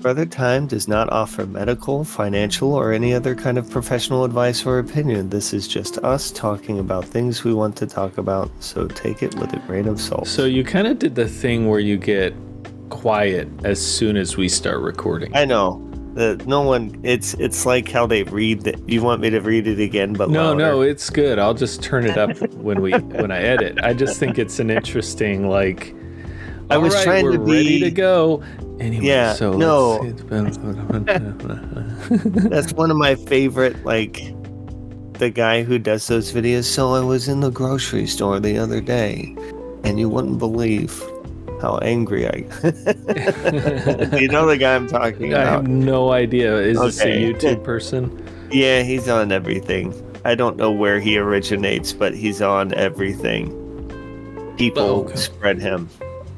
Brother Time does not offer medical, financial, or any other kind of professional advice or opinion. This is just us talking about things we want to talk about, so take it with a grain of salt. So you kind of did the thing where you get quiet as soon as we start recording. I know. that no one it's it's like how they read that you want me to read it again but No, louder. no, it's good. I'll just turn it up when we when I edit. I just think it's an interesting like. I was "All right, trying we're to ready to go. Anyway, Yeah, so no. That's one of my favorite, like the guy who does those videos. So I was in the grocery store the other day, and you wouldn't believe how angry I. you know the guy I'm talking I about? I have no idea. Is this a YouTube person? Yeah, he's on everything. I don't know where he originates, but he's on everything. People Oh, okay. spread him.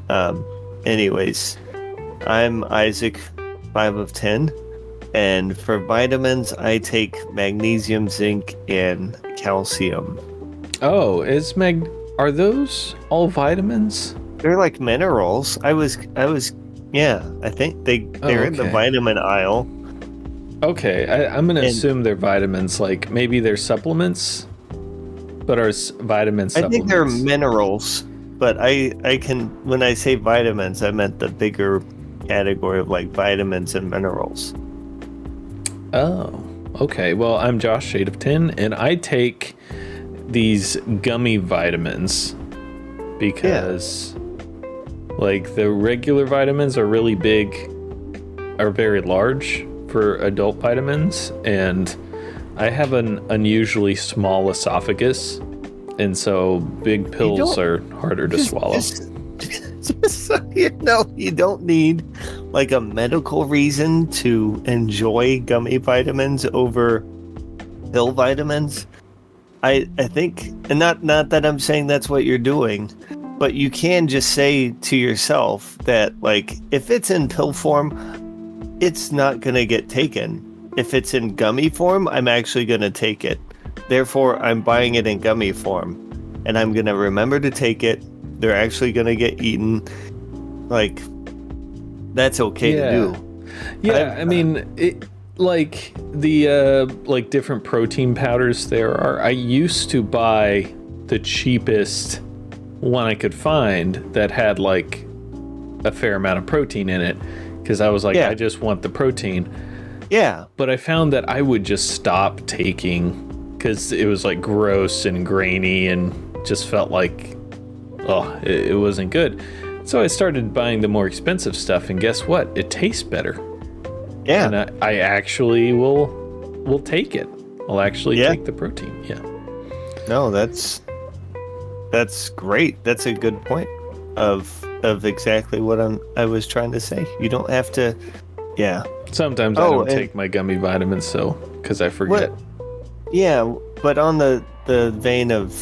Um, anyways, I'm Isaac, five of ten, and for vitamins, I take magnesium, zinc, and calcium. Oh, is mag? Are those all vitamins? They're like minerals. I was, I was, yeah. I think they they're in the Oh, vitamin aisle. Okay, I, I'm gonna And- assume they're vitamins. Like maybe they're supplements, but are vitamins? vitamin I think they're minerals, but I I can when I say vitamins, I meant the bigger category of like vitamins and minerals. Oh, okay. Well, I'm Josh Shade of 10, and I take these gummy vitamins because, like, the regular vitamins are really big, are very large for adult vitamins, and I have an unusually small esophagus, and so big pills are harder to swallow. Just so you know, you don't need like a medical reason to enjoy gummy vitamins over pill vitamins. I I think, and not not that I'm saying that's what you're doing, but you can just say to yourself that like if it's in pill form, it's not gonna get taken. If it's in gummy form, I'm actually gonna take it. Therefore, I'm buying it in gummy form, and I'm gonna remember to take it. They're actually gonna get eaten. Like that's okay Yeah. to do. Yeah, I've- I mean, it, like the uh, like different protein powders there are. I used to buy the cheapest one I could find that had like a fair amount of protein in it because I was like, Yeah. I just want the protein. Yeah, But I found that I would just stop taking because it was like gross and grainy and just felt like, oh, it, it wasn't good. So I started buying the more expensive stuff, and guess what? It tastes better yeah. and I, I actually will will take it. I'll actually Yeah. take the protein. Yeah. No, that's that's great. That's a good point of of exactly what I'm I was trying to say. You don't have to yeah. Sometimes I Oh, don't and- take my gummy vitamins, so because I forget. What Yeah, but on the the vein of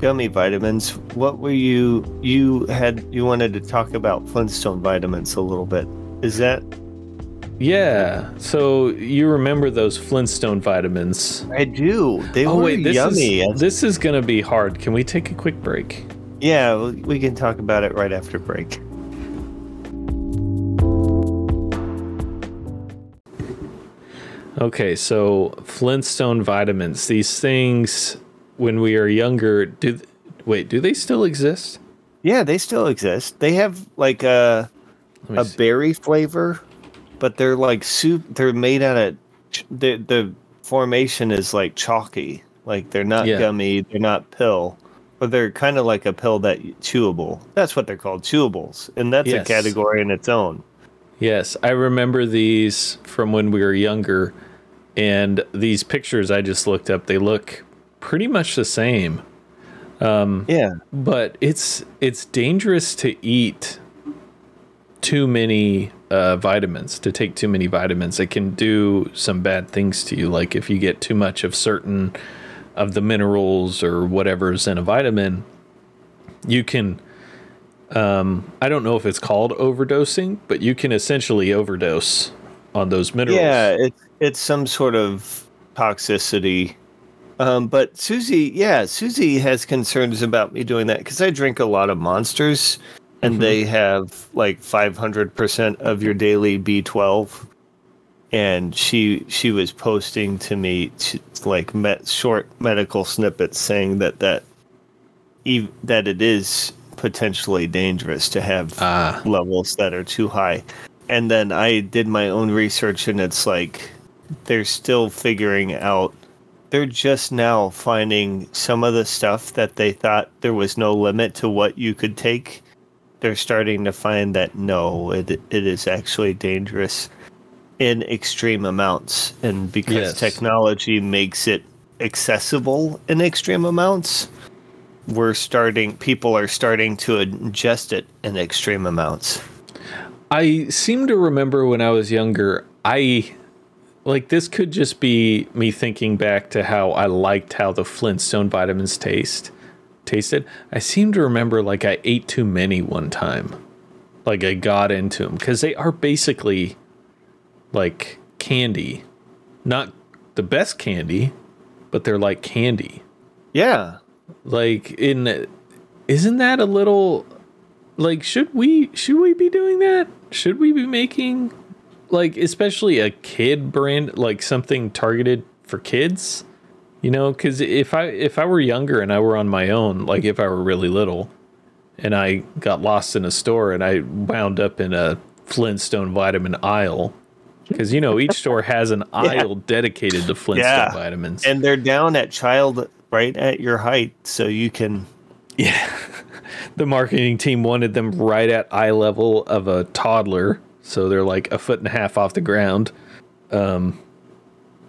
gummy vitamins, what were you you had you wanted to talk about Flintstone vitamins a little bit. Is that Yeah. So you remember those Flintstone vitamins? I do. They oh were wait, this yummy. is this is gonna be hard. Can we take a quick break? yeah, we can talk about it right after break. Okay, so Flintstone vitamins. These things, when we are younger, do th- wait? Do they still exist? Yeah, they still exist. They have like uh, a a see. berry flavor, but they're like soup. They're made out of ch- the the formation is like chalky. Like they're not Yeah. gummy. They're not pill, but they're kind of like a pill that chewable. That's what they're called, chewables, and that's Yes. a category in its own. Yes, I remember these from when we were younger, and these pictures I just looked up. They look pretty much the same, Um, Yeah, but it's it's dangerous to eat too many uh, vitamins. To take too many vitamins, it can do some bad things to you. Like if you get too much of certain of the minerals or whatever's in a vitamin, you can. Um, I don't know if it's called overdosing, but you can essentially overdose on those minerals. yeah. It's it's some sort of toxicity. Um, but Susie, yeah, Susie has concerns about me doing that because I drink a lot of monsters, and Mhm. they have like 500% of your daily B12 and she she was posting to me t- like met short medical snippets saying that that ev- that it is potentially dangerous to have Ah, levels that are too high. And then I did my own research, and it's like they're still figuring out. They're just now finding some of the stuff that they thought there was no limit to what you could take. They're starting to find that no, it it is actually dangerous in extreme amounts, and because Yes. technology makes it accessible in extreme amounts, we're starting people are starting to ingest it in extreme amounts I seem to remember when I was younger, I like this could just be me thinking back to how I liked how the Flintstone vitamins taste tasted. I seem to remember like I ate too many one time. Like I got into them cuz they are basically like candy. Not the best candy, but they're like candy. yeah Like in isn't that a little like should we should we be doing that? Should we be making like especially a kid brand like something targeted for kids? You know, cuz if I if I were younger and I were on my own, like if I were really little and I got lost in a store and I wound up in a Flintstone vitamin aisle because you know each store has an aisle dedicated to Flintstone Yeah. vitamins. and they're down at child right at your height so you can Yeah. The marketing team wanted them right at eye level of a toddler. So they're like a foot and a half off the ground. Um,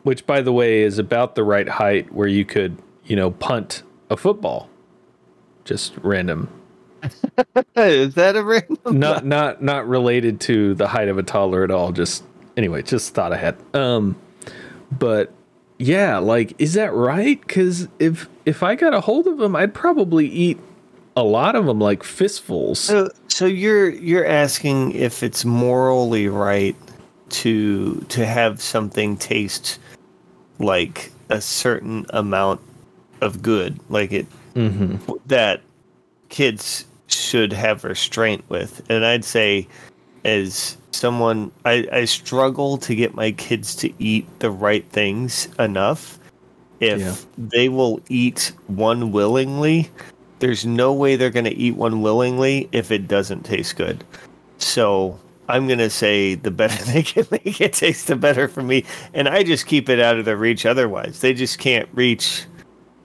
which, by the way, is about the right height where you could, you know, punt a football. Just random. is that a random Not not not related to the height of a toddler at all. Just anyway, just thought I had. Um, but yeah, like, is that right? Because if if I got a hold of them, I'd probably eat a lot of them, like fistfuls. so so you're you're asking if it's morally right to to have something taste like a certain amount of good like it hmm that kids should have restraint with. And I'd say, as someone, I, I struggle to get my kids to eat the right things enough. If Yeah. they will eat one willingly, there's no way they're going to eat one willingly if it doesn't taste good. So I'm going to say the better they can make it taste, the better for me. And I just keep it out of their reach otherwise. They just can't reach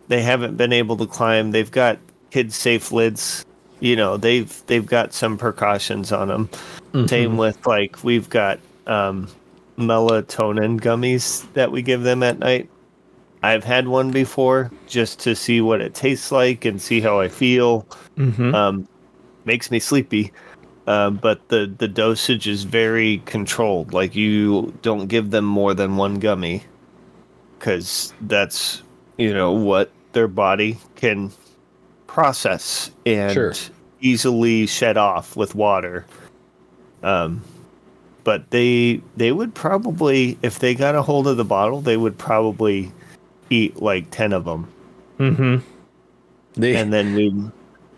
they haven't been able to climb. They've got kid safe lids. You know, they've they've got some precautions on them. Same with like we've got um, melatonin gummies that we give them at night. I've had one before just to see what it tastes like and see how I feel. hmm Um, makes me sleepy, uh, but the the dosage is very controlled. Like you don't give them more than one gummy, because that's you know what their body can process and Sure. easily shed off with water. Um, but they they would probably if they got a hold of the bottle, they would probably eat like ten of them, Mm-hmm. They, and then we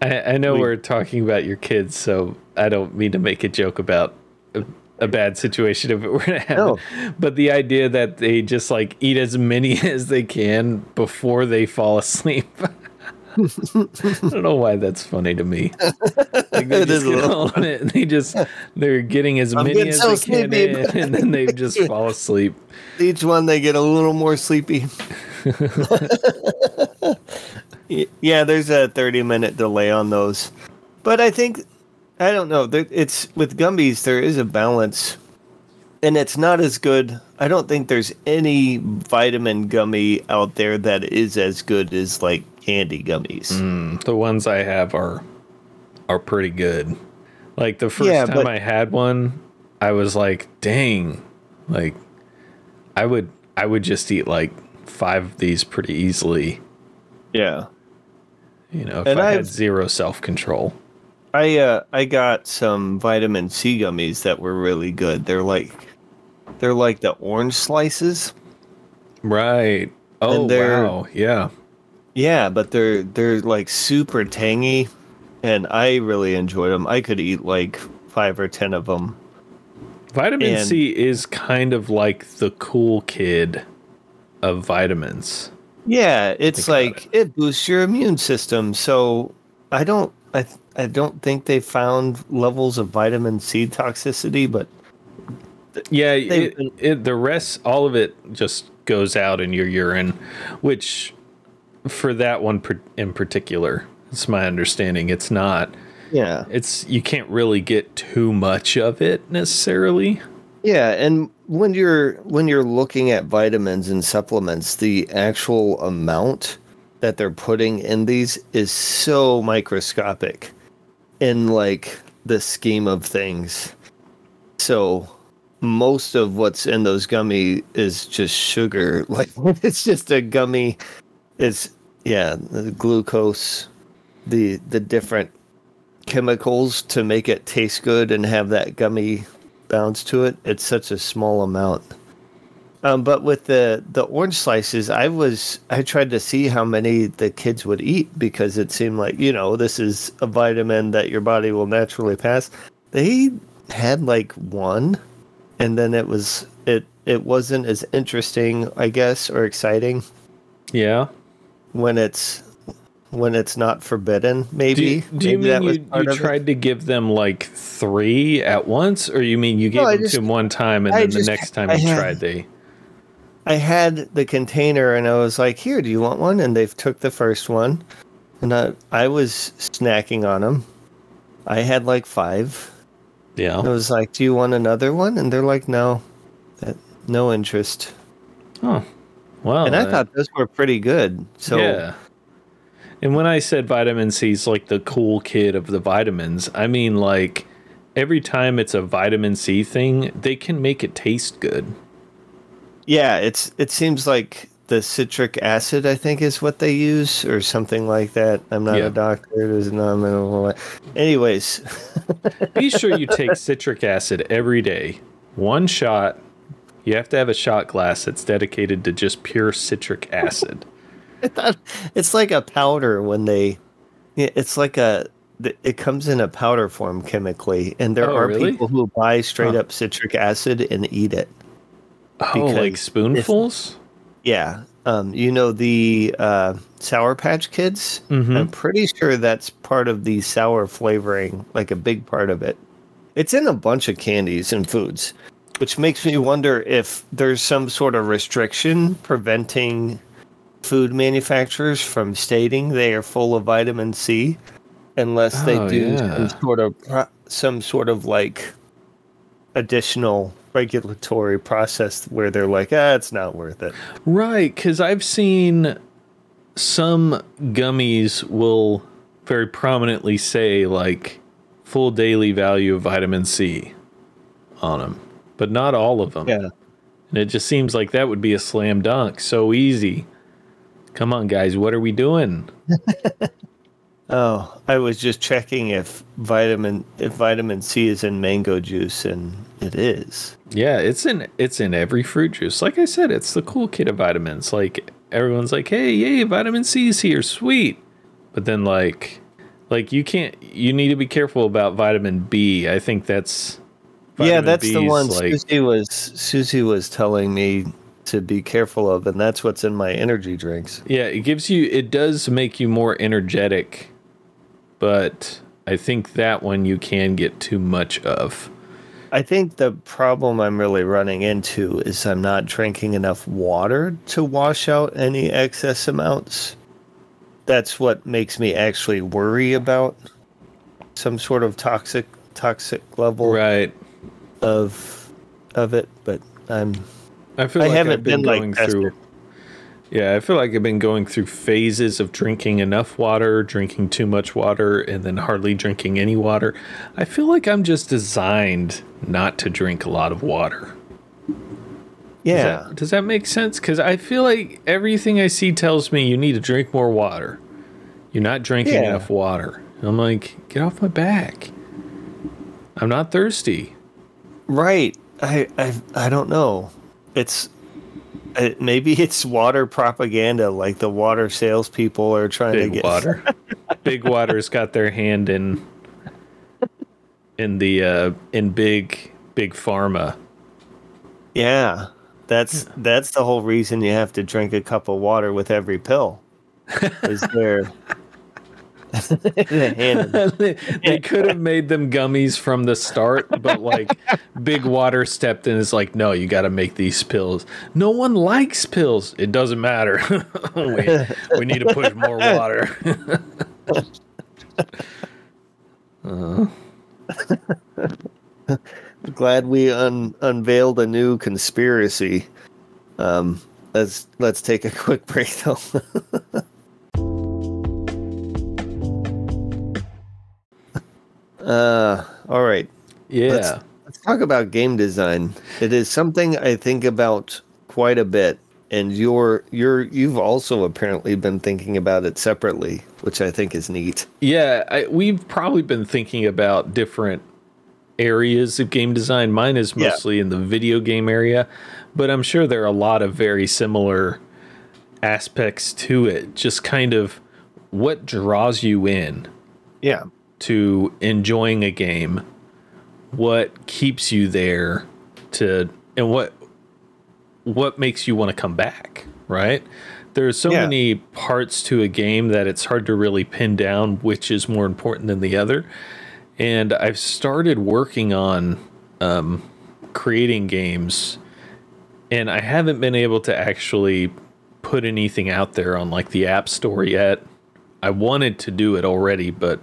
I, I know we- we, are talking about your kids, so I don't mean to make a joke about a, a bad situation if it were to happen. No. But the idea that they just like eat as many as they can before they fall asleep. I don't know why that's funny to me. Like they just get on it and they just they're getting as I'm many getting as so they can in, and then they just fall asleep. each one they get a little more sleepy. Yeah, there's a 30 minute delay on those. But I think I don't know, it's with gummies there is a balance and it's not as good. I don't think there's any vitamin gummy out there that is as good as like candy gummies. Mm, the ones I have are are pretty good. Like the first Yeah, time but- I had one, I was like, "Dang!" Like I would I would just eat like five of these pretty easily. Yeah. You know, if And I had I've- zero self control. I uh I got some vitamin C gummies that were really good. They're like they're like the orange slices. Right. Oh wow. Yeah. Yeah, but they're they're like super tangy and I really enjoyed them. I could eat like five or ten of them. Vitamin And- C is kind of like the cool kid of vitamins. Yeah, it's like it. boosts your immune system. So I don't, I, I don't think they found levels of vitamin C toxicity, but Yeah, it, been- it, the rest, all of it just goes out in your urine, which for that one in particular, it's my understanding. It's not. yeah, It's you can't really get too much of it necessarily. yeah. And when you're when you're looking at vitamins and supplements, the actual amount that they're putting in these is so microscopic in like the scheme of things. So most of what's in those gummy is just sugar. Like it's just a gummy. It's yeah, the glucose, the the different chemicals to make it taste good and have that gummy bounce to it. It's such a small amount. Um, but with the the orange slices, I was I tried to see how many the kids would eat because it seemed like you know this is a vitamin that your body will naturally pass. They had like one, and then it was it it wasn't as interesting, I guess, or exciting Yeah. when it's when it's not forbidden. Do Maybe you, do you Maybe that mean was you, you of it. tried to give them like three at once, or you mean you gave I them just- to them one time and I then just- the next time I you had- tried they? I had the container and I was like, "Here, do you want one?" And they took the first one, and I I was snacking on them. I had like five. Yeah. I was like, "Do you want another one?" And they're like, "No, that, no interest." Oh, well. and I uh, thought those were pretty good. So yeah. And when I said vitamin C is like the cool kid of the vitamins, I mean like every time it's a vitamin C thing, they can make it taste good. yeah, it's it seems like the citric acid, I think, is what they use or something like that. I'm not Yeah. a doctor. There's no. Anyways, Be sure you take citric acid every day. One shot. You have to have a shot glass that's dedicated to just pure citric acid. It's like a powder when they it's like a it comes in a powder form chemically and there Oh, are really? people who buy straight Huh. up citric acid and eat it Oh, like spoonfuls? yeah um you know the uh sour patch kids Mhm. i'm pretty sure that's part of the sour flavoring like a big part of it it's in a bunch of candies and foods which makes me wonder if there's some sort of restriction preventing food manufacturers from stating they are full of vitamin C unless they Oh, do yeah. some sort of pro- some sort of like additional regulatory process where they're like ah it's not worth it Right, because I've seen some gummies will very prominently say like full daily value of vitamin C on them, but not all of them. yeah And it just seems like that would be a slam dunk. So easy. Come on, guys, what are we doing? oh i was just checking if vitamin if vitamin c is in mango juice and it is Yeah, it's in it's in every fruit juice. Like I said, it's the cool kid of vitamins. Like everyone's like, "Hey, yay, vitamin C's here, sweet." But then like like you can't you need to be careful about vitamin B. I think that's yeah that's the B one like susie was susie was telling me to be careful of and that's what's in my energy drinks Yeah, it gives you it does make you more energetic. But I think that one you can get too much of. I think the problem I'm really running into is I'm not drinking enough water to wash out any excess amounts. That's what makes me actually worry about some sort of toxic toxic level Right. of of it, but I'm I feel I like haven't I've been, been, going tested. through. Yeah, I feel like I've been going through phases of drinking enough water, drinking too much water, and then hardly drinking any water. I feel like I'm just designed not to drink a lot of water. Does yeah. that, does that make sense? Because I feel like everything I see tells me you need to drink more water. You're not drinking Yeah. enough water. I'm like, get off my back. I'm not thirsty. Right. I I I don't know. It's uh, maybe it's water propaganda, like the water salespeople are trying Big to get water. big water's got their hand in in the uh in big big pharma. Yeah, that's that's the whole reason you have to drink a cup of water with every pill. Is there? The they, they could have made them gummies from the start, but like Big Water stepped in. and Is like, no, you got to make these pills. No one likes pills. It doesn't matter. we, we need to push more water. Glad we un- unveiled a new conspiracy. Um, let's let's take a quick break though. Uh, all right. yeah. Let's- Let's talk about game design. It is something I think about quite a bit, and you're you're you've also apparently been thinking about it separately, which I think is neat. Yeah, I, we've probably been thinking about different areas of game design. Mine is Yeah. mostly in the video game area, but I'm sure there are a lot of very similar aspects to it. Just kind of what draws you in Yeah. To enjoying a game, what keeps you there to and what what makes you want to come back, right? There's so Yeah. many parts to a game that it's hard to really pin down which is more important than the other. And I've started working on um, creating games, and I haven't been able to actually put anything out there on like the App Store yet. I wanted to do it already, but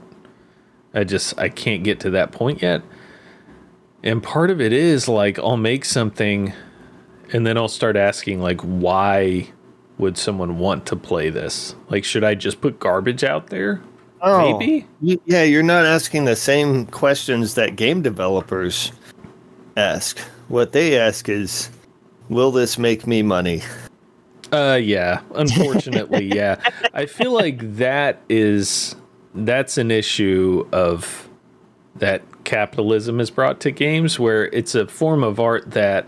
I just I can't get to that point yet. And part of it is like I'll make something and then I'll start asking like why would someone want to play this? Like should I just put garbage out there? Maybe? Yeah, you're not asking the same questions that game developers ask. What they ask is, will this make me money? Uh yeah, unfortunately, yeah. I feel like that is that's an issue of that capitalism has brought to games where it's a form of art that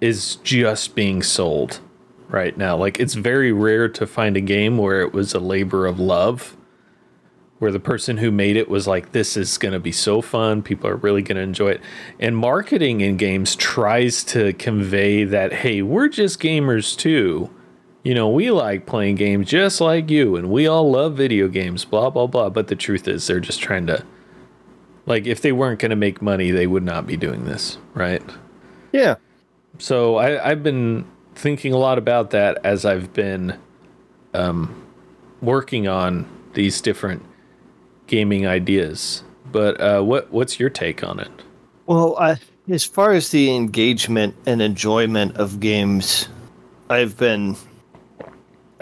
is just being sold right now. Like it's very rare to find a game where it was a labor of love where the person who made it was like this is going to be so fun. People are really going to enjoy it. And marketing in games tries to convey that hey we're just gamers too you know we like playing games just like you and we all love video games blah blah blah but the truth is they're just trying to like if they weren't going to make money they would not be doing this right Yeah. so I, I've been thinking a lot about that as I've been um, working on these different gaming ideas. But uh, what what's your take on it? Well, I, as far as the engagement and enjoyment of games, I've been,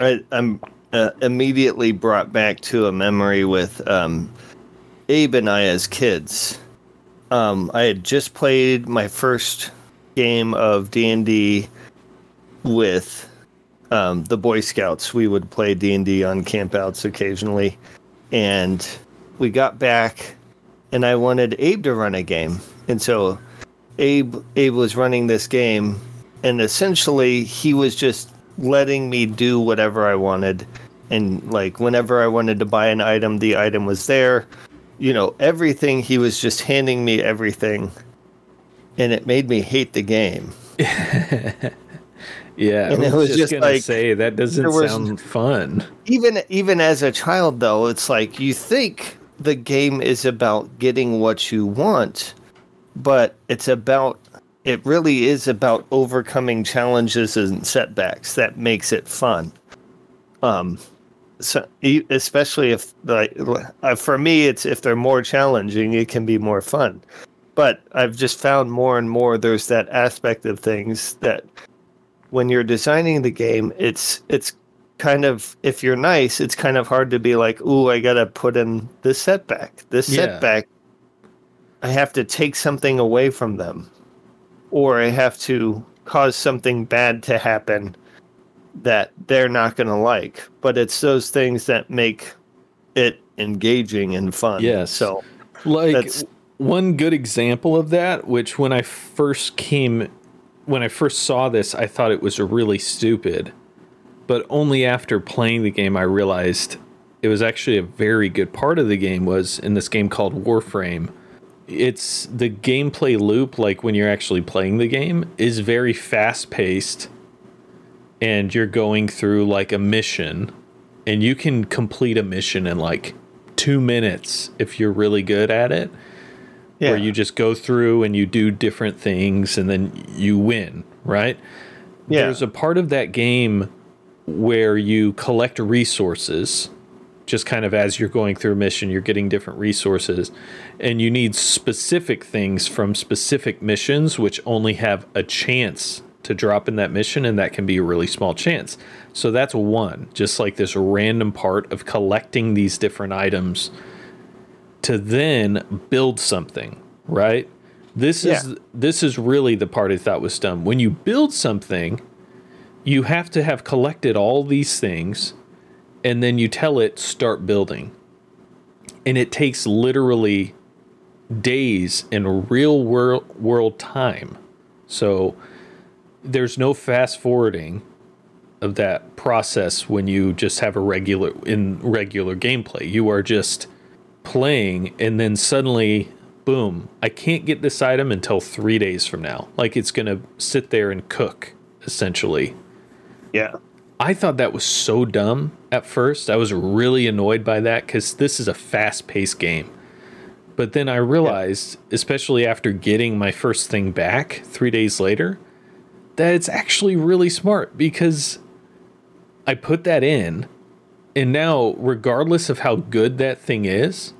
I, I'm uh, immediately brought back to a memory with um, Abe and I as kids. Um, I had just played my first game of D and D with um, the Boy Scouts. We would play D and D on campouts occasionally, and we got back and I wanted Abe to run a game. And so Abe Abe was running this game and essentially he was just letting me do whatever I wanted and like whenever I wanted to buy an item the item was there. You know, everything he was just handing me everything. And it made me hate the game. Yeah, And I it was, was just, just gonna like, say that doesn't was- sound fun. even even as a child though it's like you think the game is about getting what you want but it's about it really is about overcoming challenges and setbacks that makes it fun um so especially if like uh, for me it's if they're more challenging it can be more fun but i've just found more and more there's that aspect of things that when you're designing the game it's it's kind of if you're nice, it's kind of hard to be like, "Ooh, I gotta put in this setback. This Yeah. setback, I have to take something away from them, or I have to cause something bad to happen that they're not gonna like." But it's those things that make it engaging and fun. Yes. So Like That's- one good example of that, which when I first came when I first saw this, I thought it was really stupid. But only after playing the game I realized it was actually a very good part of the game was in this game called Warframe. It's the gameplay loop like when you're actually playing the game is very fast paced and you're going through like a mission and you can complete a mission in like 2 minutes if you're really good at it Yeah. where you just go through and you do different things and then you win, right? Yeah. There's a part of that game where you collect resources just kind of as you're going through a mission, you're getting different resources, and you need specific things from specific missions, which only have a chance to drop in that mission, and that can be a really small chance. So that's one, just like this random part of collecting these different items to then build something, right? This is this is really the part I thought was dumb. When you build something, you have to have collected all these things and then you tell it start building. And it takes literally days in real world world time. So there's no fast forwarding of that process when you just have a regular in regular gameplay. You are just playing and then suddenly boom, I can't get this item until 3 days from now. Like it's going to sit there and cook essentially. Yeah. I thought that was so dumb at first. I was really annoyed by that cuz this is a fast-paced game. But then I realized, especially after getting my first thing back 3 days later, that it's actually really smart because I put that in and now regardless of how good that thing is,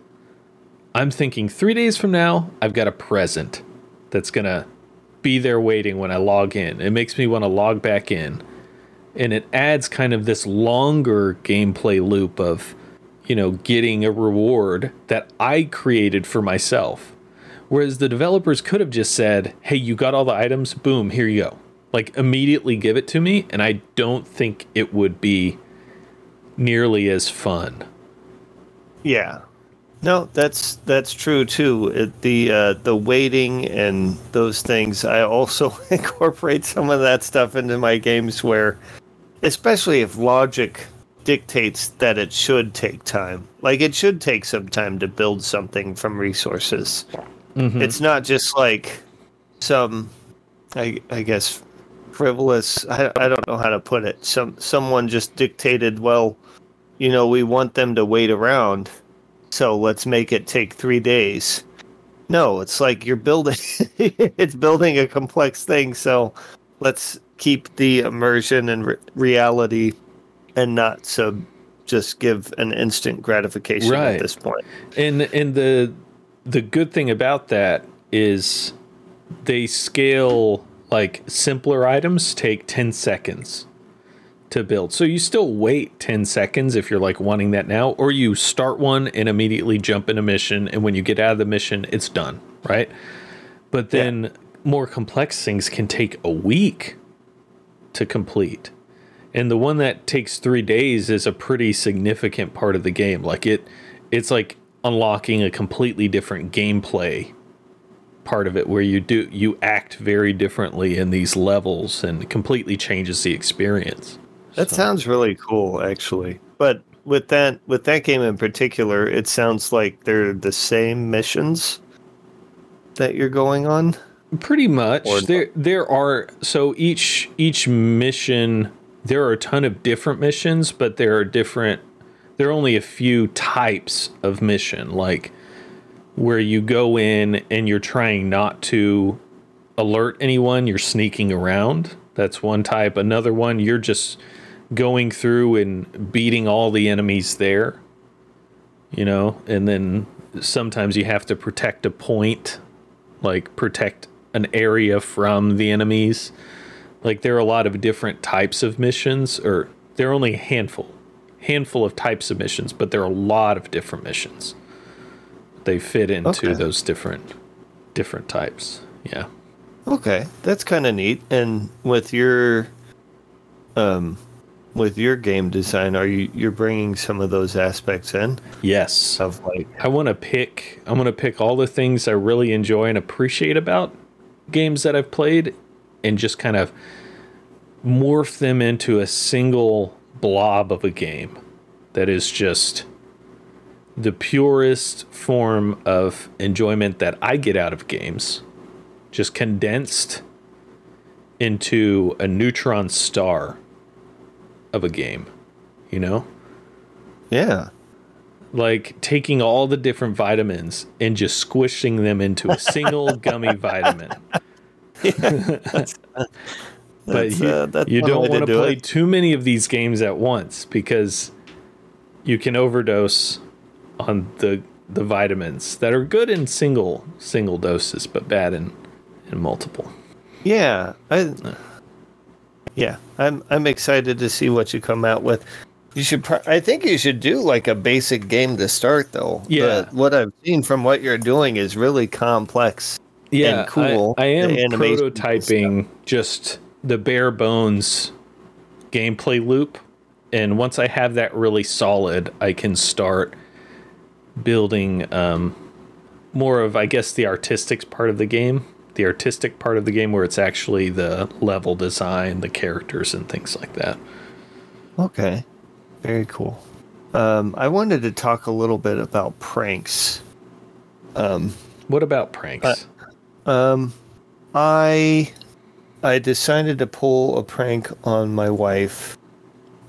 I'm thinking 3 days from now I've got a present that's going to be there waiting when I log in. It makes me want to log back in and it adds kind of this longer gameplay loop of you know getting a reward that I created for myself whereas the developers could have just said hey you got all the items boom here you go like immediately give it to me and I don't think it would be nearly as fun Yeah. No, that's that's true too. It, the uh, the waiting and those things. I also incorporate some of that stuff into my games where, especially if logic dictates that it should take time. Like it should take some time to build something from resources. Mm-hmm. It's not just like some, I I guess, frivolous. I I don't know how to put it. Some someone just dictated. Well, you know, we want them to wait around so let's make it take three days. No, it's like you're building. it's building a complex thing. So let's keep the immersion and re- reality, and not so just give an instant gratification Right. at this point. And and the the good thing about that is they scale like simpler items take 10 seconds to build. So you still wait 10 seconds if you're like wanting that now or you start one and immediately jump in a mission and when you get out of the mission it's done, right? But then more complex things can take a week to complete. And the one that takes 3 days is a pretty significant part of the game. Like it it's like unlocking a completely different gameplay part of it where you do you act very differently in these levels and completely changes the experience. That sounds really cool, actually. But with that with that game in particular, it sounds like they're the same missions that you're going on. Pretty much. Or- there there are so each each mission there are a ton of different missions, but there are different there are only a few types of mission like where you go in and you're trying not to alert anyone, you're sneaking around. That's one type. Another one you're just going through and beating all the enemies there. You know, and then sometimes you have to protect a point like protect an area from the enemies. Like there are a lot of different types of missions, or there are only a handful, handful of types of missions, but there are a lot of different missions. They fit into Okay. those different different types. Yeah. Okay, that's kind of neat. And with your, um, with your game design, are you you're bringing some of those aspects in Yes. of like I want to pick. I'm going to pick all the things I really enjoy and appreciate about games that I've played, and just kind of morph them into a single blob of a game that is just the purest form of enjoyment that I get out of games, just condensed into a neutron star of a game, you know? Yeah. Like taking all the different vitamins and just squishing them into a single gummy vitamin. but you, uh, you don't want to do play it. too many of these games at once because you can overdose on the the vitamins that are good in single single doses but bad in in multiple. Yeah, I, yeah, I'm I'm excited to see what you come out with. You should, pro- I think you should do like a basic game to start, though. Yeah. The- what I've seen from what you're doing is really complex. Yeah, and cool. I, I am prototyping just the bare bones gameplay loop, and once I have that really solid, I can start building um, more of, I guess, the artistic part of the game. The artistic part of the game where it's actually the level design, the characters, and things like that. Okay, very cool. Um, I wanted to talk a little bit about pranks. What about pranks? Um, I I decided to pull a prank on my wife.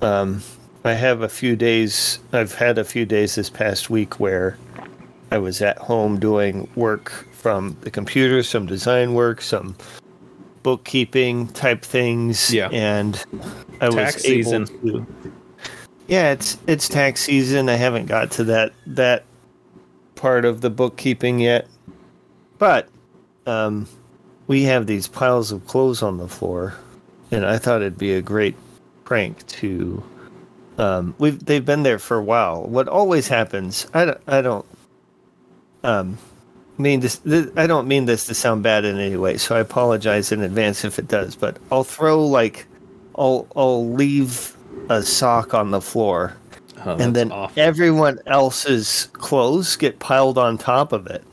Um, I have a few days. I've had a few days this past week where I was at home doing work from the computer, some design work, some bookkeeping type things. Yeah. and I Tax was able season. to. Yeah, it's it's tax season. I haven't got to that that part of the bookkeeping yet, but um, we have these piles of clothes on the floor, and I thought it'd be a great prank to. Um, we've they've been there for a while. What always happens, I don't, I don't. Um, mean this, th I don't mean this to sound bad in any way, so I apologize in advance if it does. But I'll throw like, I'll I'll leave a sock on the floor, Oh, and then awful. everyone else's clothes get piled on top of it.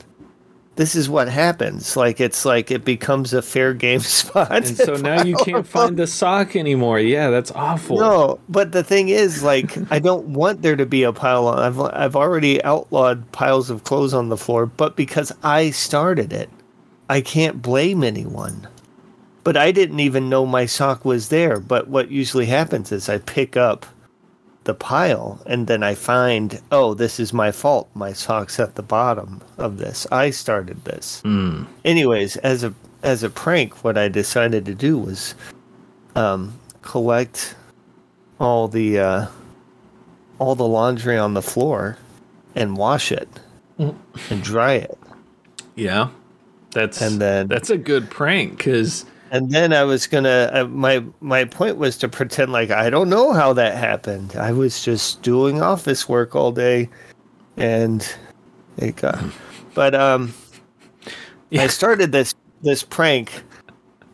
This is what happens. Like it's like it becomes a fair game spot. and so now you can't find the sock anymore. Yeah, that's awful. No, but the thing is, like, I don't want there to be a pile on. I've I've already outlawed piles of clothes on the floor, but because I started it, I can't blame anyone. But I didn't even know my sock was there. But what usually happens is I pick up the pile and then I find, oh, this is my fault. My sock's at the bottom of this. I started this. Anyways, as a as a prank, what I decided to do was um, collect all the uh, all the laundry on the floor and wash it and dry it. Yeah, that's And then- that's a good prank because And then I was gonna. Uh, my my point was to pretend like I don't know how that happened. I was just doing office work all day, and it got. But um, yeah. I started this this prank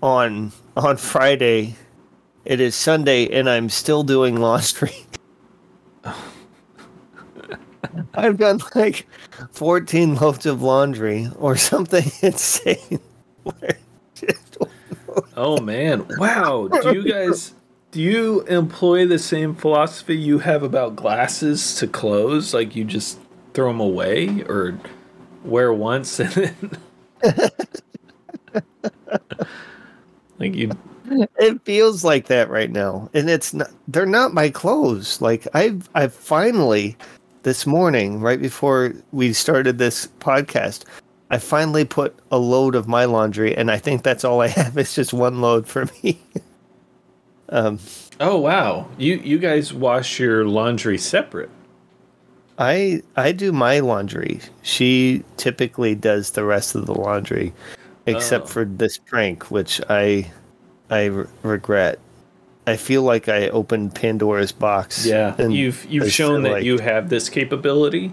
on on Friday. It is Sunday, and I'm still doing laundry. I've done like 14 loads of laundry or something insane. Oh man, wow! Do you guys do you employ the same philosophy you have about glasses to clothes? Like you just throw them away or wear once and then like you it feels like that right now and it's not they're not my clothes like i've i've finally this morning right before we started this podcast i finally put a load of my laundry and i think that's all i have It's just one load for me um Oh wow. You you guys wash your laundry separate. i i do my laundry she typically does the rest of the laundry except Oh. for this prank which i i re- regret i feel like i opened pandora's box Yeah, you've you've shown that like- you have this capability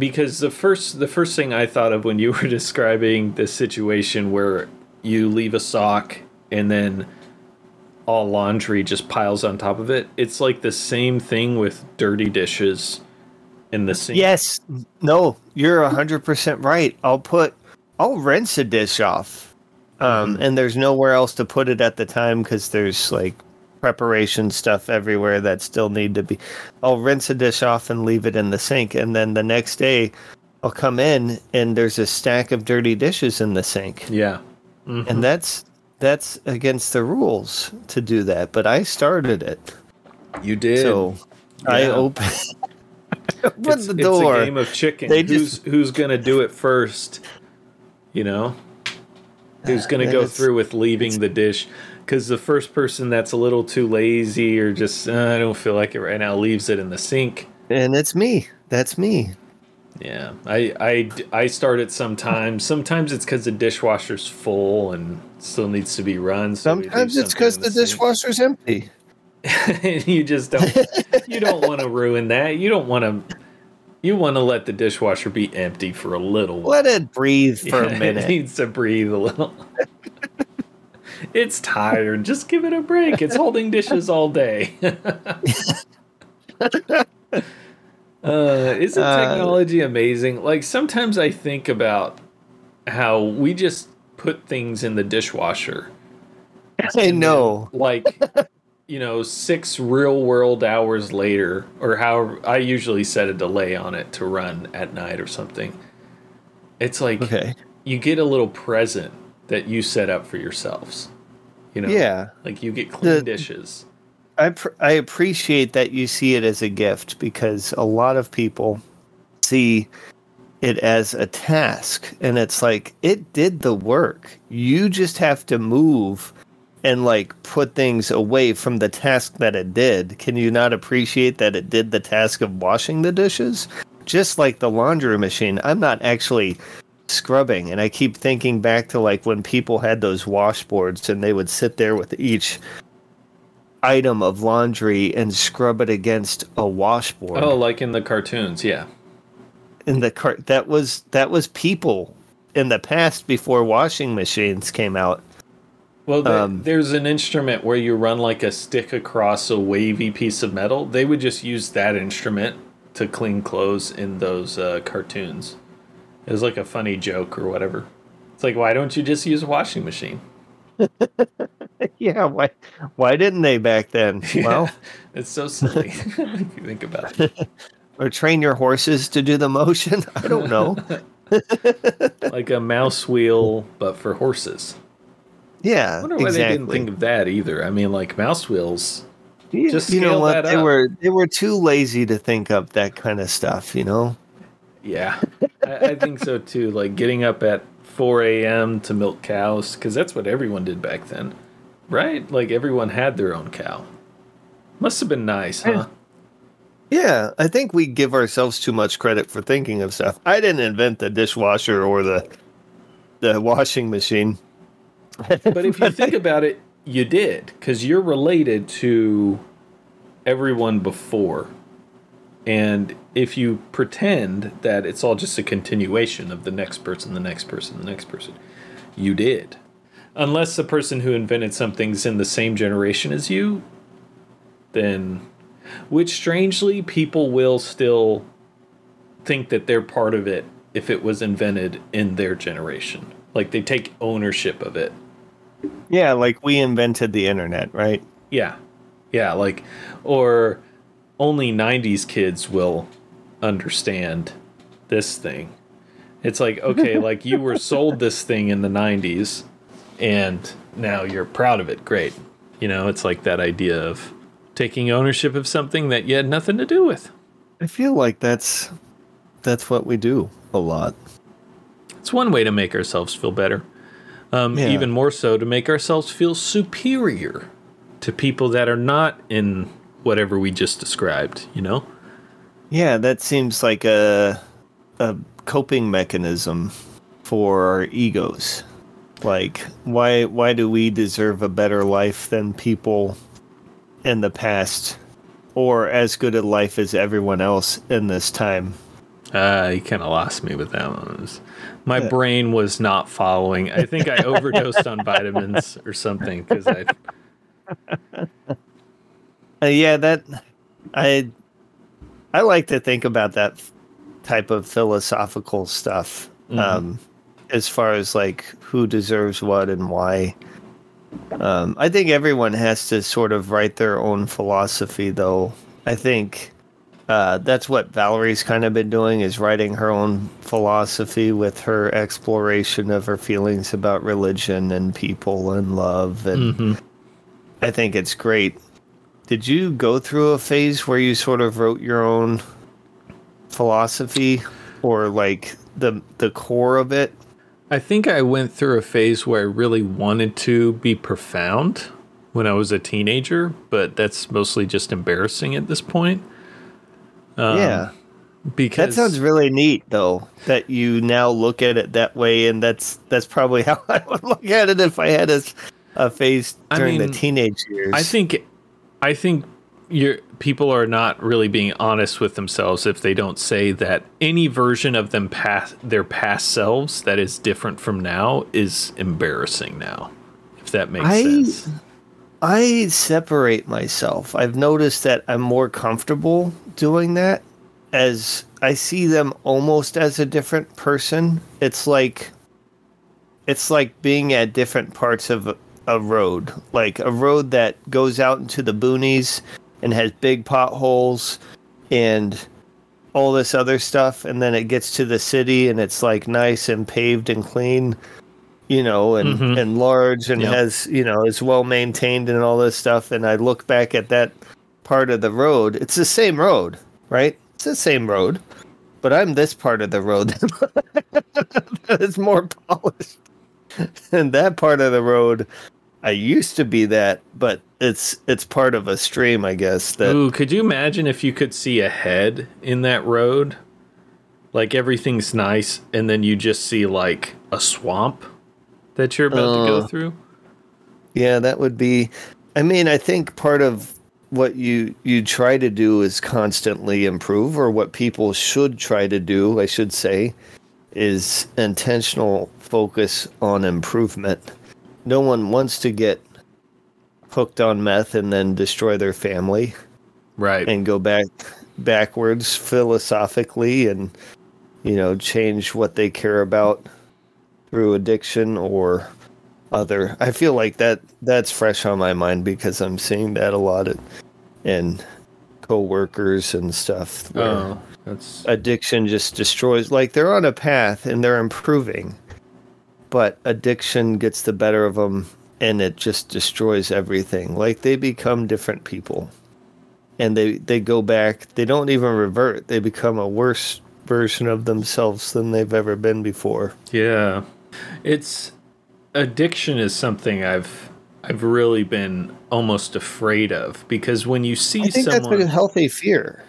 because the first the first thing I thought of when you were describing the situation where you leave a sock and then all laundry just piles on top of it, it's like the same thing with dirty dishes in the sink. Yes. No, you're 100% right. I'll put, I'll rinse a dish off. um, and there's nowhere else to put it at the time because there's like preparation stuff everywhere that still need to be. I'll rinse a dish off and leave it in the sink, and then the next day I'll come in and there's a stack of dirty dishes in the sink, Yeah. and mm-hmm. that's that's against the rules to do that. But I started it, You did. so I Yeah. open open it's, the it's a game of chicken. They who's just- who's gonna do it first? You know, who's uh, gonna And go through with leaving the dish? Because the first person that's a little too lazy or just uh, I don't feel like it right now leaves it in the sink. and it's me. That's me. Yeah, I I I start it sometimes. Sometimes it's because the dishwasher's full and still needs to be run. So Sometimes it's because in the dishwasher's empty. and you just don't you don't want to ruin that you don't want to you want to let the dishwasher be empty for a little while Let it breathe for Yeah, a it minute. needs to breathe a little it's tired. Just give it a break. It's holding dishes all day. Uh isn't Uh, technology amazing? Like sometimes i think about how we just put things in the dishwasher. I know. like you know six real world hours later or how i usually set a delay on it to run at night or something. It's like Okay. you get a little present that you set up for yourselves you know Yeah. like you get clean The- dishes I pr- I appreciate that you see it as a gift because a lot of people see it as a task and it's like it did the work. You just have to move and like put things away from the task that it did. Can you not appreciate that it did the task of washing the dishes? Just like the laundry machine, I'm not actually scrubbing and I keep thinking back to like when people had those washboards and they would sit there with each item of laundry and scrub it against a washboard. oh like in the cartoons yeah in the car that was that was people in the past before washing machines came out. well the, Um, there's an instrument where you run like a stick across a wavy piece of metal they would just use that instrument to clean clothes in those uh, cartoons it was like a funny joke or whatever it's like why don't you just use a washing machine Yeah, why why didn't they back then? Well, it's so silly if you think about it. or train your horses to do the motion. I don't know. Like a mouse wheel, but for horses. Yeah, I wonder why exactly. they didn't think of that either. I mean, like mouse wheels. you, just you know what? They up. were they were too lazy to think up that kind of stuff. You know. Yeah, I, I think so too. Like getting up at 4 a.m. to milk cows, because that's what everyone did back then, right? Like everyone had their own cow. Must have been nice, huh? Yeah, I think we give ourselves too much credit for thinking of stuff. I didn't invent the dishwasher or the the washing machine. But if you think about it, you did because you're related to everyone before. And if you pretend that it's all just a continuation of the next person, the next person, the next person, you did. Unless the person who invented something's in the same generation as you, then. Which strangely, people will still think that they're part of it if it was invented in their generation. Like they take ownership of it. Yeah, like we invented the internet, right? Yeah. Yeah, like or only 90s kids will understand this thing. It's like, okay, like you were sold this thing in the 90s and now you're proud of it. Great. You know, it's like that idea of taking ownership of something that you had nothing to do with. I feel like that's that's what we do a lot. It's one way to make ourselves feel better. Um, Yeah. Even more so to make ourselves feel superior to people that are not in whatever we just described, you know? Yeah, that seems like a a coping mechanism for our egos. Like why why do we deserve a better life than people in the past or as good a life as everyone else in this time? Uh, you kind of lost me with that one. Was- my Yeah. brain was not following. I think I overdosed on vitamins or something because I. Uh, yeah, that I I like to think about that type of philosophical stuff. Mm-hmm. Um, as far as like who deserves what and why. Um, I think everyone has to sort of write their own philosophy, though. I think uh, that's what Valerie's kind of been doing is writing her own philosophy with her exploration of her feelings about religion and people and love, and hmm I think it's great. Did you go through a phase where you sort of wrote your own philosophy, or like the the core of it? I think I went through a phase where I really wanted to be profound when I was a teenager, but that's mostly just embarrassing at this point. Um, yeah. because That sounds really neat, though. That you now look at it that way, and that's that's probably how I would look at it if I had a phase I during the teenage years. I think, I think you're, people are not really being honest with themselves if they don't say that any version of them past their past selves that is different from now is embarrassing now. If that makes I sense. I separate myself. I've noticed that I'm more comfortable doing that as I see them almost as a different person. It's like it's like being at different parts of a, road, like a road that goes out into the boonies and has big potholes and all this other stuff and then it gets to the city and it's like nice and paved and clean you know and Mhm. and large and Yep. has you know is well maintained and all this stuff and i look back at that part of the road it's the same road right it's the same road but i'm this part of the road that is more polished and that part of the road i used to be that but it's it's part of a stream i guess that Ooh, could you imagine if you could see ahead in that road? Like everything's nice, and then you just see like a swamp that you're about to go Uh, through. Yeah, that would be. I mean, I think part of what you you try to do is constantly improve, or what people should try to do, I should say, is intentional focus on improvement. No one wants to get hooked on meth and then destroy their family Right. and go back backwards philosophically and you know change what they care about through addiction or other i feel like that that's fresh on my mind because i'm seeing that a lot at, in co-workers and stuff oh, that's addiction just destroys like they're on a path and they're improving but addiction gets the better of them and it just destroys everything. Like they become different people. And they they go back they don't even revert. They become a worse version of themselves than they've ever been before. Yeah. It's addiction is something I've I've really been almost afraid of because when you see i think someone that's a healthy fear.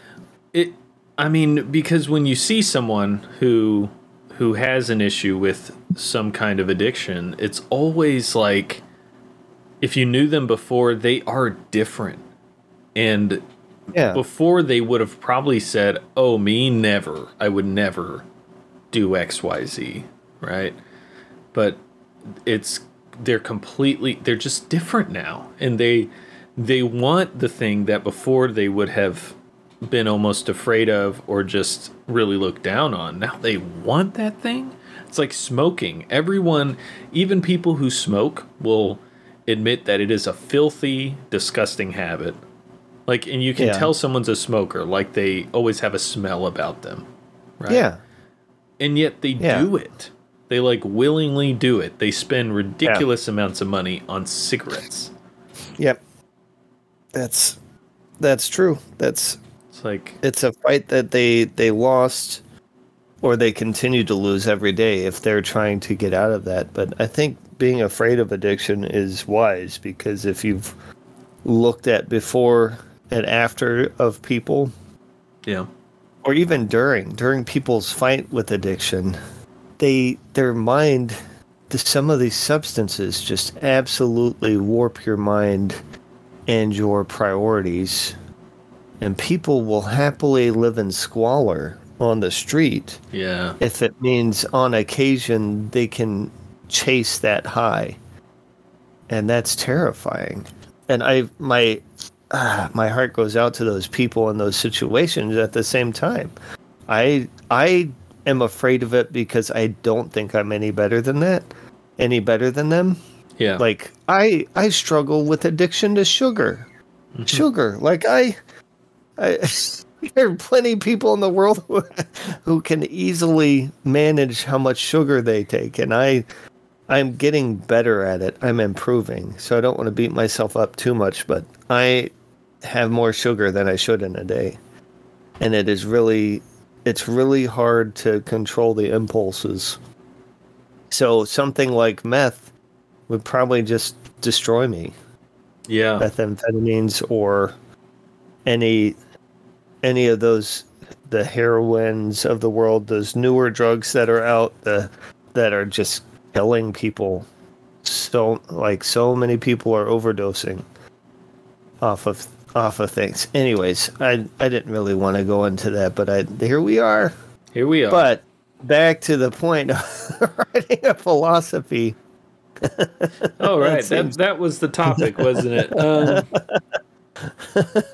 It i mean because when you see someone who who has an issue with some kind of addiction it's always like if you knew them before they are different. And yeah. before they would have probably said oh me never. I would never do xyz right? But it's they're completely they're just different now. And they they want the thing that before they would have been almost afraid of or just really looked down on now they want that thing it's like smoking everyone even people who smoke will admit that it is a filthy disgusting habit like and you can Yeah. tell someone's a smoker like they always have a smell about them right yeah and yet they Yeah. do it. They like willingly do it. They spend ridiculous amounts of money on cigarettes. yep that's that's true that's It's like it's a fight that they they lost or they continue to lose every day if they're trying to get out of that. But i think being afraid of addiction is wise because if you've looked at before and after of people yeah, or even during during people's fight with addiction they their mind the, some of these substances just absolutely warp your mind and your priorities and people will happily live in squalor on the street yeah, if it means on occasion they can chase that high and that's terrifying and i my ah, my heart goes out to those people in those situations at the same time i i am afraid of it because I don't think I'm any better than that, any better than them. Yeah. Like I I struggle with addiction to sugar. Mhm. Sugar. Like I I there are plenty of people in the world who, who can easily manage how much sugar they take and I I'm getting better at it. I'm improving. So I don't want to beat myself up too much, but I have more sugar than I should in a day. And it is really it's really hard to control the impulses. So something like meth would probably just destroy me. yeah. Methamphetamines or any any of those the heroines of the world, those newer drugs that are out, the that are just killing people. So like so many people are overdosing off of off of things. Anyways, I I didn't really want to go into that, but I here we are. Here we are. But back to the point of writing a philosophy. oh right, That that that was the topic, wasn't it? Um,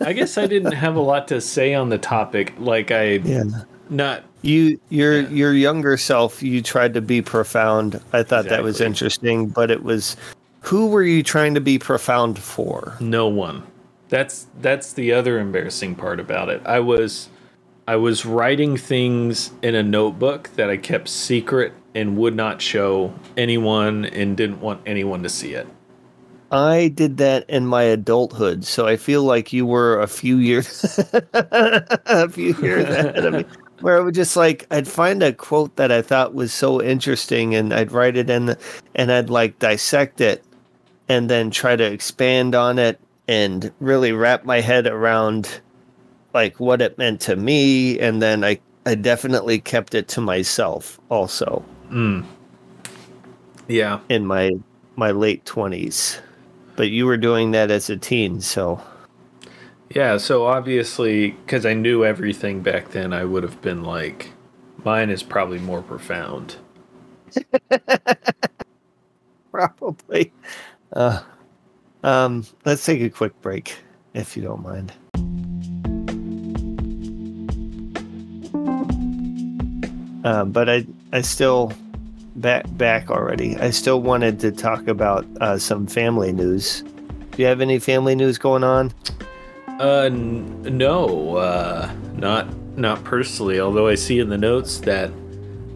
I guess I didn't have a lot to say on the topic. Like I Yeah. not You your Yeah. your younger self, you tried to be profound. I thought that was interesting, but it was who were you trying to be profound for? no one. That's that's the other embarrassing part about it. I was I was writing things in a notebook that I kept secret and would not show anyone and didn't want anyone to see it. I did that in my adulthood, so I feel like you were a few years a few years ahead of me. Where I would just like I'd find a quote that I thought was so interesting and I'd write it in the, and I'd like dissect it and then try to expand on it and really wrap my head around like what it meant to me and then I I definitely kept it to myself also Mm. Yeah. in my my late 20s. But you were doing that as a teen, so Yeah, so obviously, because I knew everything back then, I would have been like, mine is probably more profound. probably. Uh, um, let's take a quick break, if you don't mind. Um, but I, I still back back already. I still wanted to talk about uh, some family news. Do you have any family news going on? Uh, n- no, uh, not not personally. Although I see in the notes that,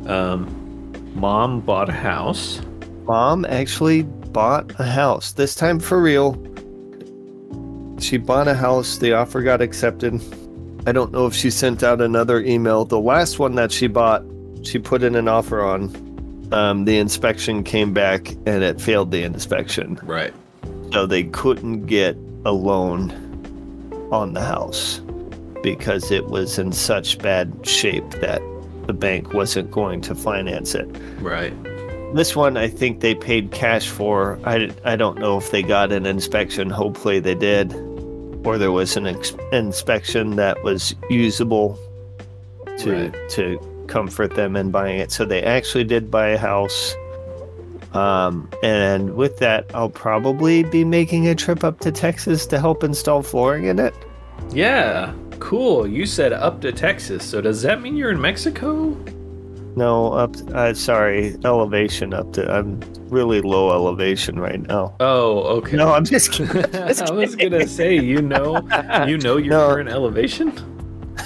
um, mom bought a house. Mom actually bought a house. This time for real. She bought a house. The offer got accepted. I don't know if she sent out another email. The last one that she bought, she put in an offer on. Um, the inspection came back and it failed the inspection. Right. So they couldn't get a loan on the house because it was in such bad shape that the bank wasn't going to finance it. Right. This one, I think they paid cash for. I, I don't know if they got an inspection. Hopefully they did. Or there was an ex- inspection that was usable to Right. to comfort them in buying it. So they actually did buy a house. Um, and with that, I'll probably be making a trip up to Texas to help install flooring in it. Yeah. Cool. You said up to Texas. So does that mean you're in Mexico? No, up. Uh, sorry, elevation up to. I'm really low elevation right now. Oh, okay. No, I'm just kidding. Just I was gonna say, you know, you know your No. current elevation.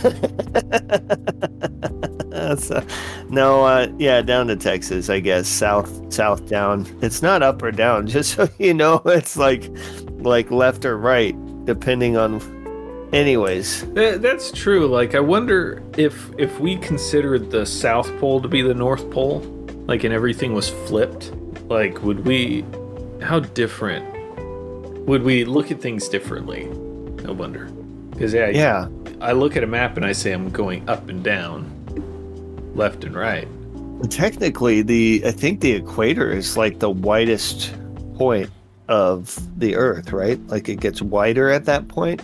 so, no, uh, yeah, down to Texas, I guess. South, south down. It's not up or down, just so you know. It's like, like left or right, depending on. Anyways, That, that's true. Like, I wonder if if we considered the South Pole to be the North Pole, like, and everything was flipped, like, would we? How different would we look at things differently? I wonder. Because yeah, yeah, I look at a map and I say I'm going up and down, left and right. technically, the I think the equator is like the widest point of the Earth, right? Like it gets wider at that point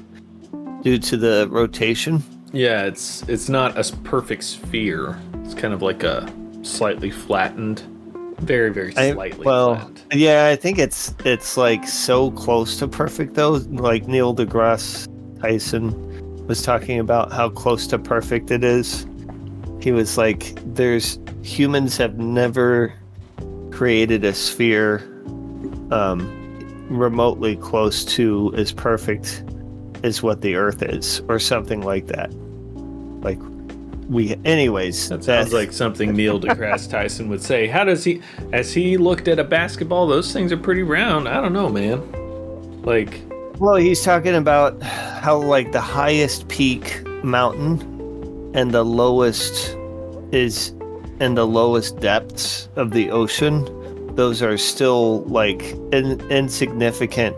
due to the rotation. Yeah, it's it's not a perfect sphere. It's kind of like a slightly flattened, very very I- slightly well, flattened. Yeah, I think it's it's like so close to perfect though. Like Neil deGrasse Tyson was talking about how close to perfect it is. He was like, "There's humans have never created a sphere um, remotely close to as perfect as what the Earth is, or something like that." Like we, anyways. That sounds like something Neil deGrasse Tyson would say. How does he, as he looked at a basketball, those things are pretty round. I don't know, man. Like, well, he's talking about how like the highest peak mountain and the lowest is in the lowest depths of the ocean. Those are still like in, insignificant,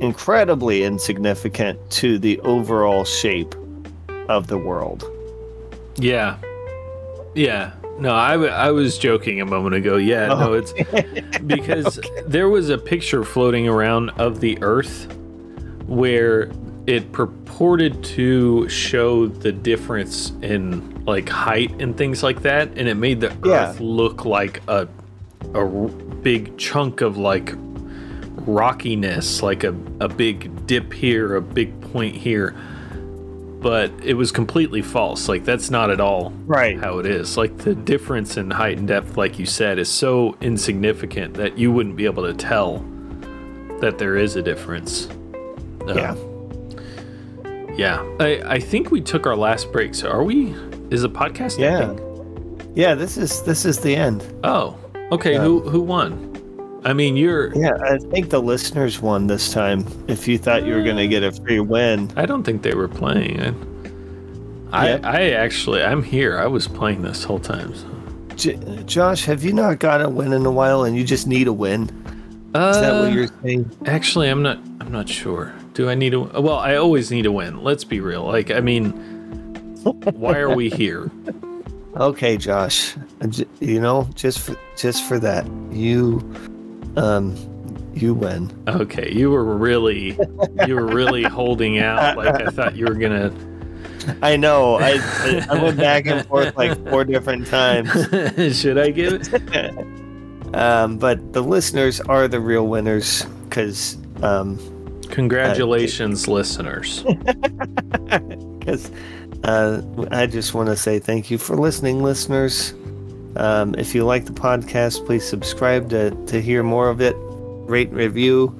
incredibly insignificant to the overall shape of the world. Yeah. Yeah. No, I, I was joking a moment ago. Yeah, oh. no, it's because okay. there was a picture floating around of the Earth where it purported to show the difference in like height and things like that, and it made the yeah. Earth look like a a big chunk of like rockiness, like a, a big dip here, a big point here but it was completely false. Like that's not at all right how it is. Like the difference in height and depth, like you said, is so insignificant that you wouldn't be able to tell that there is a difference. Um, yeah. Yeah. I, I think we took our last break. So are we is the podcast yeah. Ending? Yeah, this is this is the end. Oh. Okay, who who won? I mean, you're. Yeah, I think the listeners won this time. If you thought you were going to get a free win, I don't think they were playing. I, yep. I, I actually, I'm here. I was playing this whole time. So. J- Josh, have you not got a win in a while, and you just need a win? Uh, Is that what you're saying? Actually, I'm not. I'm not sure. Do I need a? Well, I always need a win. Let's be real. Like, I mean, why are we here? Okay, Josh. You know, just for, just for that, you um, you win. Okay, you were really, you were really holding out. Like I thought you were gonna. I know. I I went back and forth like four different times. Should I give it? um, but the listeners are the real winners because. Um, Congratulations, uh, listeners. Because uh, I just want to say thank you for listening, listeners. Um, if you like the podcast, please subscribe to, to hear more of it, rate and review,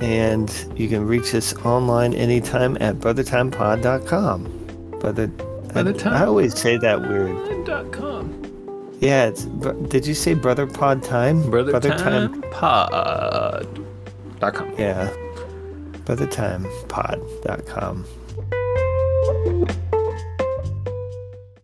and you can reach us online anytime at brothertimepod.com. Brother, Brother I, I always say that weird. Dot com. Yeah, it's. Did you say brother pod time? Brother, brother time, time pod. Dot com. Yeah. Brother time pod dot com.